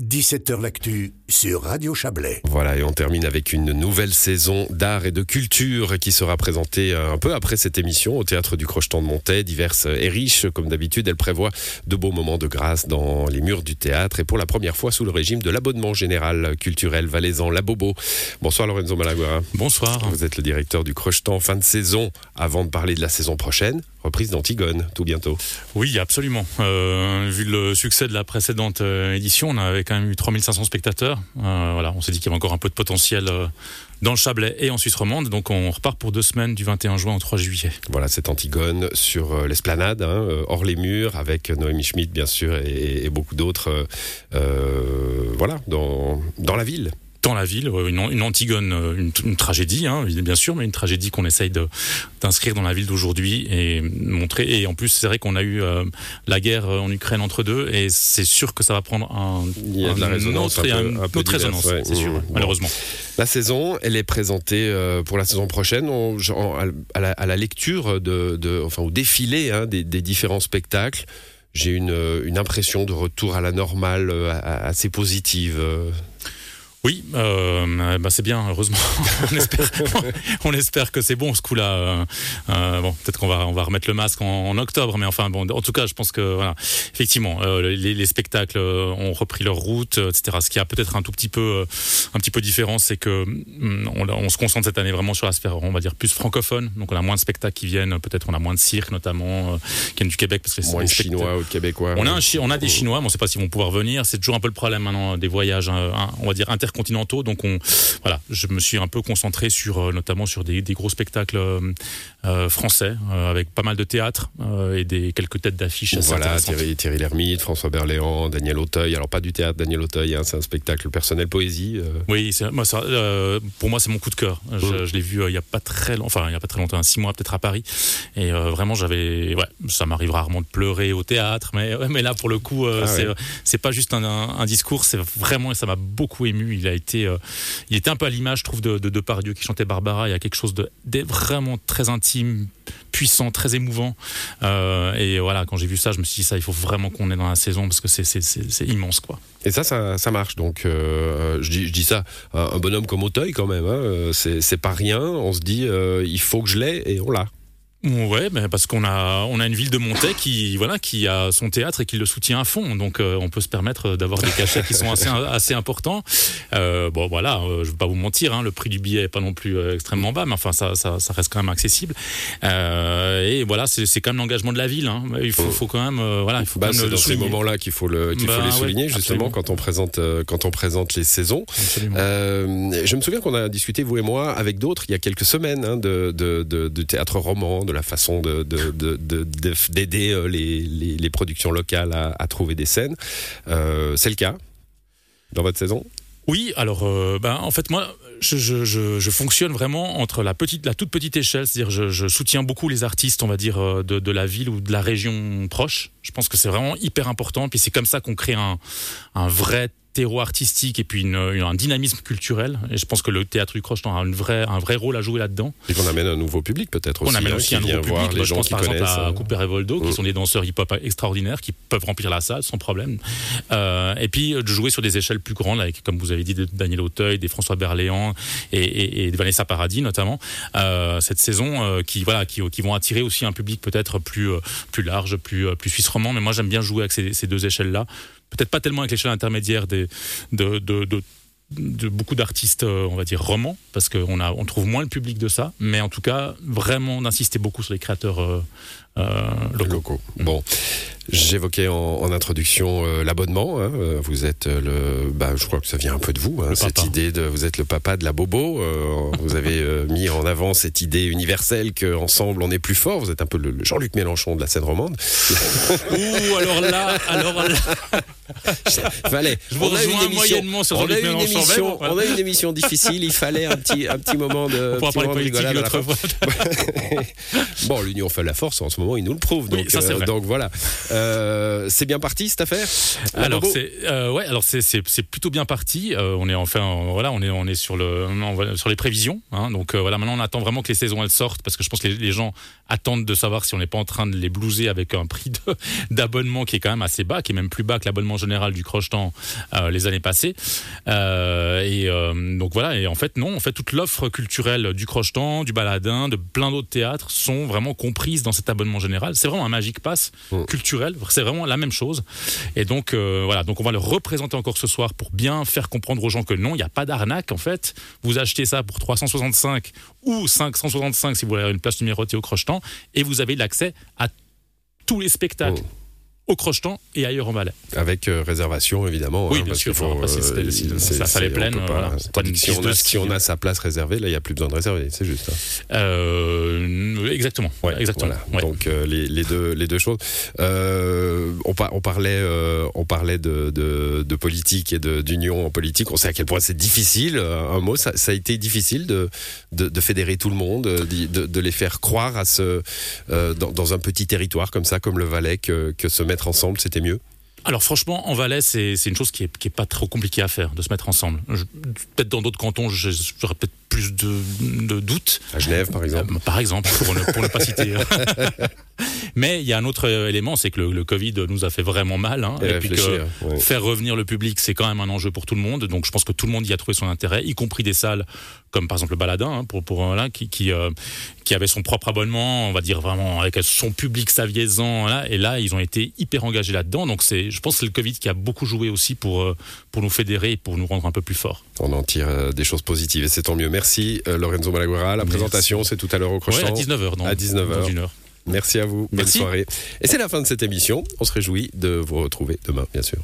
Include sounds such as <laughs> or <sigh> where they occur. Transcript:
17h L'actu sur Radio Chablais. Voilà, et on termine avec une nouvelle saison d'art et de culture qui sera présentée euh, un peu après cette émission au théâtre du Crocheton de Montaix, diverse et riche. Comme d'habitude, elle prévoit de beaux moments de grâce dans les murs du théâtre et pour la première fois sous le régime de l'abonnement général culturel valaisan La Bobo. Bonsoir Lorenzo Malaguara. Bonsoir. Vous êtes le directeur du Crocheton fin de saison. Avant de parler de la saison prochaine, reprise d'Antigone tout bientôt. Oui, absolument. Euh, vu le succès de la précédente euh, édition, on avait quand même eu 3500 spectateurs. Euh, voilà, on s'est dit qu'il y avait encore un peu de potentiel dans le Chablais et en Suisse romande. Donc on repart pour deux semaines du 21 juin au 3 juillet. Voilà, c'est Antigone sur l'esplanade, hein, hors les murs, avec Noémie Schmidt bien sûr et, et beaucoup d'autres. euh, voilà, dans, dans la ville. Dans la ville, euh, une, une Antigone, euh, une, une tragédie, hein, bien sûr, mais une tragédie qu'on essaye d'inscrire dans la ville d'aujourd'hui et montrer. Et en plus, c'est vrai qu'on a eu euh, la guerre en Ukraine entre deux, et c'est sûr que ça va prendre un, Il y a de la résonance autre, un et peu- un- un peu autre diverse, résonance, ouais. c'est sûr, Mmh. Malheureusement. La saison, elle est présentée pour la saison prochaine on- à la, à la lecture de, de- enfin au défilé hein, des, des différents spectacles. J'ai une, une impression de retour à la normale assez positive. Oui, euh, bah c'est bien, heureusement. <laughs> on, espère, on espère que c'est bon ce coup-là. Euh, euh, bon, peut-être qu'on va, on va remettre le masque en, en octobre, mais enfin, bon, en tout cas, je pense que, voilà, effectivement, euh, les, les spectacles ont repris leur route, etc. Ce qui a peut-être un tout petit peu, un petit peu différent, c'est que hum, on, on se concentre cette année vraiment sur la sphère, on va dire, plus francophone. Donc, on a moins de spectacles qui viennent, peut-être on a moins de cirques, notamment, qui viennent du Québec, parce que c'est Moins de chinois ou de québécois. on a, un on a des Chinois, mais on ne sait pas s'ils vont pouvoir venir. C'est toujours un peu le problème maintenant des voyages, hein, hein, on va dire intercontinentaux. Donc on, voilà, je me suis un peu concentré sur, euh, notamment sur des, des gros spectacles euh, français, euh, avec pas mal de théâtre euh, et des quelques têtes d'affiches. Voilà. Thierry, Thierry Lhermitte, François Berléand, Daniel Auteuil. Alors pas du théâtre, Daniel Auteuil, hein, c'est un spectacle personnel poésie. Oui, c'est- moi, ça, pour moi, c'est mon coup de cœur. Je, Mm. je l'ai vu il y a pas très longtemps, enfin il y a pas très longtemps, un six mois peut-être à Paris, et vraiment j'avais, ouais, ça m'arrive rarement de pleurer au théâtre, mais ouais, mais là pour le coup, Ah c'est ouais. pas juste un, un- un discours, c'est vraiment, ça m'a beaucoup ému. Il a été, il était un peu à l'image, je trouve, de, de Depardieu qui chantait Barbara. Il y a quelque chose de, de vraiment très intime, puissant, très émouvant. Euh, et voilà, quand j'ai vu ça, je me suis dit ça, il faut vraiment qu'on est dans la saison parce que c'est immense, quoi. Et ça, ça, marche. Donc, euh, je, dis, ça, un bonhomme comme Auteuil, quand même, hein, euh, c'est pas rien. On se dit, il faut que je l'ai, et on l'a. Ouais, mais parce qu'on a on a une ville de Montaix qui voilà qui a son théâtre et qui le soutient à fond, donc euh, on peut se permettre d'avoir des cachets qui sont assez <laughs> assez importants. Euh, bon voilà, euh, je vais pas vous mentir, hein, le prix du billet est pas non plus euh, extrêmement bas, mais enfin ça, ça ça reste quand même accessible. Euh, et voilà, c'est c'est quand même l'engagement de la ville. Hein. Il faut faut quand même voilà, il faut Bah, c'est dans ces moments-là qu'il faut, le, qu'il Bah, faut les ouais, souligner, justement, quand on, présente, quand on présente les saisons. Euh, je me souviens qu'on a discuté, vous et moi, avec d'autres, il y a quelques semaines, hein, de, de, de, de théâtre roman, de la façon de, de, de, d'aider euh, les, les, productions locales à, trouver des scènes. Euh, c'est le cas dans votre saison? Oui, alors euh, ben, en fait moi je, je, fonctionne vraiment entre la petite la toute petite échelle, c'est-à-dire je, soutiens beaucoup les artistes, on va dire de, de la ville ou de la région proche. Je pense que c'est vraiment hyper important. Puis c'est comme ça qu'on crée un, un vrai terreau artistique et puis une, une- un dynamisme culturel. Et je pense que le théâtre du Crocheton a une vraie, un vrai rôle à jouer là-dedans. Et qu'on amène un nouveau public, peut-être aussi. On amène hein, aussi un nouveau public. voir les je gens pense qui par exemple à euh, Cooper et Voldo, Mm. qui sont des danseurs hip-hop extraordinaires, qui peuvent remplir la salle sans problème. Euh, et puis euh, de jouer sur des échelles plus grandes, avec, comme vous avez dit, Daniel Auteuil, des François Berléand et, et, Vanessa Paradis notamment. Euh, cette saison, euh, qui voilà, qui, qui vont attirer aussi un public peut-être plus plus large, plus plus suisse romand. Mais moi, j'aime bien jouer avec ces, ces deux échelles-là. Peut-être pas tellement avec l'échelle intermédiaire des de, beaucoup d'artistes, euh, on va dire romans, parce qu'on on trouve moins le public de ça, mais en tout cas, vraiment d'insister beaucoup sur les créateurs euh, locaux. locaux. Bon, j'évoquais en, en introduction euh, l'abonnement. hein. Euh, Vous êtes euh, le, bah, je crois que ça vient un peu de vous, hein, cette papa. idée de, vous êt le papa de la bobo. Euh, vous avez euh, mis en avant cette idée universelle qu'ensemble on est plus fort. Vous êtes un peu le, le Jean-Luc Mélenchon de la scène romande. Ouh, alors là, alors là, Fallait. je vous On a une émission- moyennement sur on a une émission, on a une émission difficile. Il fallait un petit, un petit moment de, On pourra parler politique l'autre fois. <laughs> bon, l'union fait la force en ce moment. Il nous le prouve. Oui, ça, euh, vrai. donc voilà. Euh, c'est bien parti cette affaire. La Alors c'est euh, ouais, alors c'est plutôt bien parti. Euh, on est enfin euh, voilà, on est on est sur le on sur les prévisions. hein. donc euh, voilà, maintenant on attend vraiment que les saisons elles sortent parce que je pense que les, les gens attendent de savoir si on n'est pas en train de les blouser avec un prix <laughs> d'abonnement qui est quand même assez bas, qui est même plus bas que l'abonnement général du Crochetan euh, les années passées. Euh, et euh, donc voilà, et en fait non, en fait toute l'offre culturelle du Crochetan, du Baladin, de plein d'autres théâtres sont vraiment comprises dans cet abonnement général. C'est vraiment un Magic Pass Mm. culturel, c'est vraiment la même chose. Et donc euh, voilà, donc on va le représenter encore ce soir pour bien faire comprendre aux gens que non, il n'y a pas d'arnaque en fait. Vous achetez ça pour 365 ou 565 si vous voulez une place numérotée au Crochetan et vous avez l'accès à tous les spectacles Mm. Au Crochetan et ailleurs en Valais. Avec euh, réservation, évidemment. Oui, hein, bien parce sûr, faut euh, si- si- on voilà. Si a, si ski, on a hein. sa place réservée, là, il n'y a plus besoin de réserver, c'est juste. hein. Euh, exactement. exactement. Voilà. ouais. Donc euh, les, les deux les deux choses. On, par- on parlait on parlait de, de, de politique et d'union en politique. On sait à quel point c'est difficile. Un mot, ça, ça a été difficile de, de, de fédérer tout le monde, de, les faire croire à ce dans, dans un petit territoire comme ça, comme le Valais, que, que se mettre ensemble, c'était mieux. Alors franchement, en Valais, c'est c'est une chose qui est, qui est pas trop compliquée à faire, de se mettre ensemble. Je- Peut-être dans d'autres cantons, j'aurais peut-être plus de, de doutes. À Genève, par exemple. Euh, Par exemple, pour ne, pour ne pas citer. <laughs> Mais il y a un autre élément, c'est que le, le Covid nous a fait vraiment mal. hein, Et et puis que ouais. faire revenir le public, c'est quand même un enjeu pour tout le monde. Donc je pense que tout le monde y a trouvé son intérêt, y compris des salles comme par exemple le Baladin, hein, pour, pour là, qui, qui, euh, qui avait son propre abonnement, on va dire vraiment avec son public saviezan. Là, et là, ils ont été hyper engagés là-dedans. Donc c'est, je pense que c'est le Covid qui a beaucoup joué aussi pour, euh, pour nous fédérer et pour nous rendre un peu plus forts. On en tire euh, des choses positives et c'est tant mieux. Merci euh, Lorenzo Malaguerra. La Merci. présentation, c'est tout à l'heure au Ouais, Crochetan. à 19h. Dans, À 19 heures. Dans une heure. Merci à vous. Bonne soirée. Et c'est la fin de cette émission. On se réjouit de vous retrouver demain, bien sûr.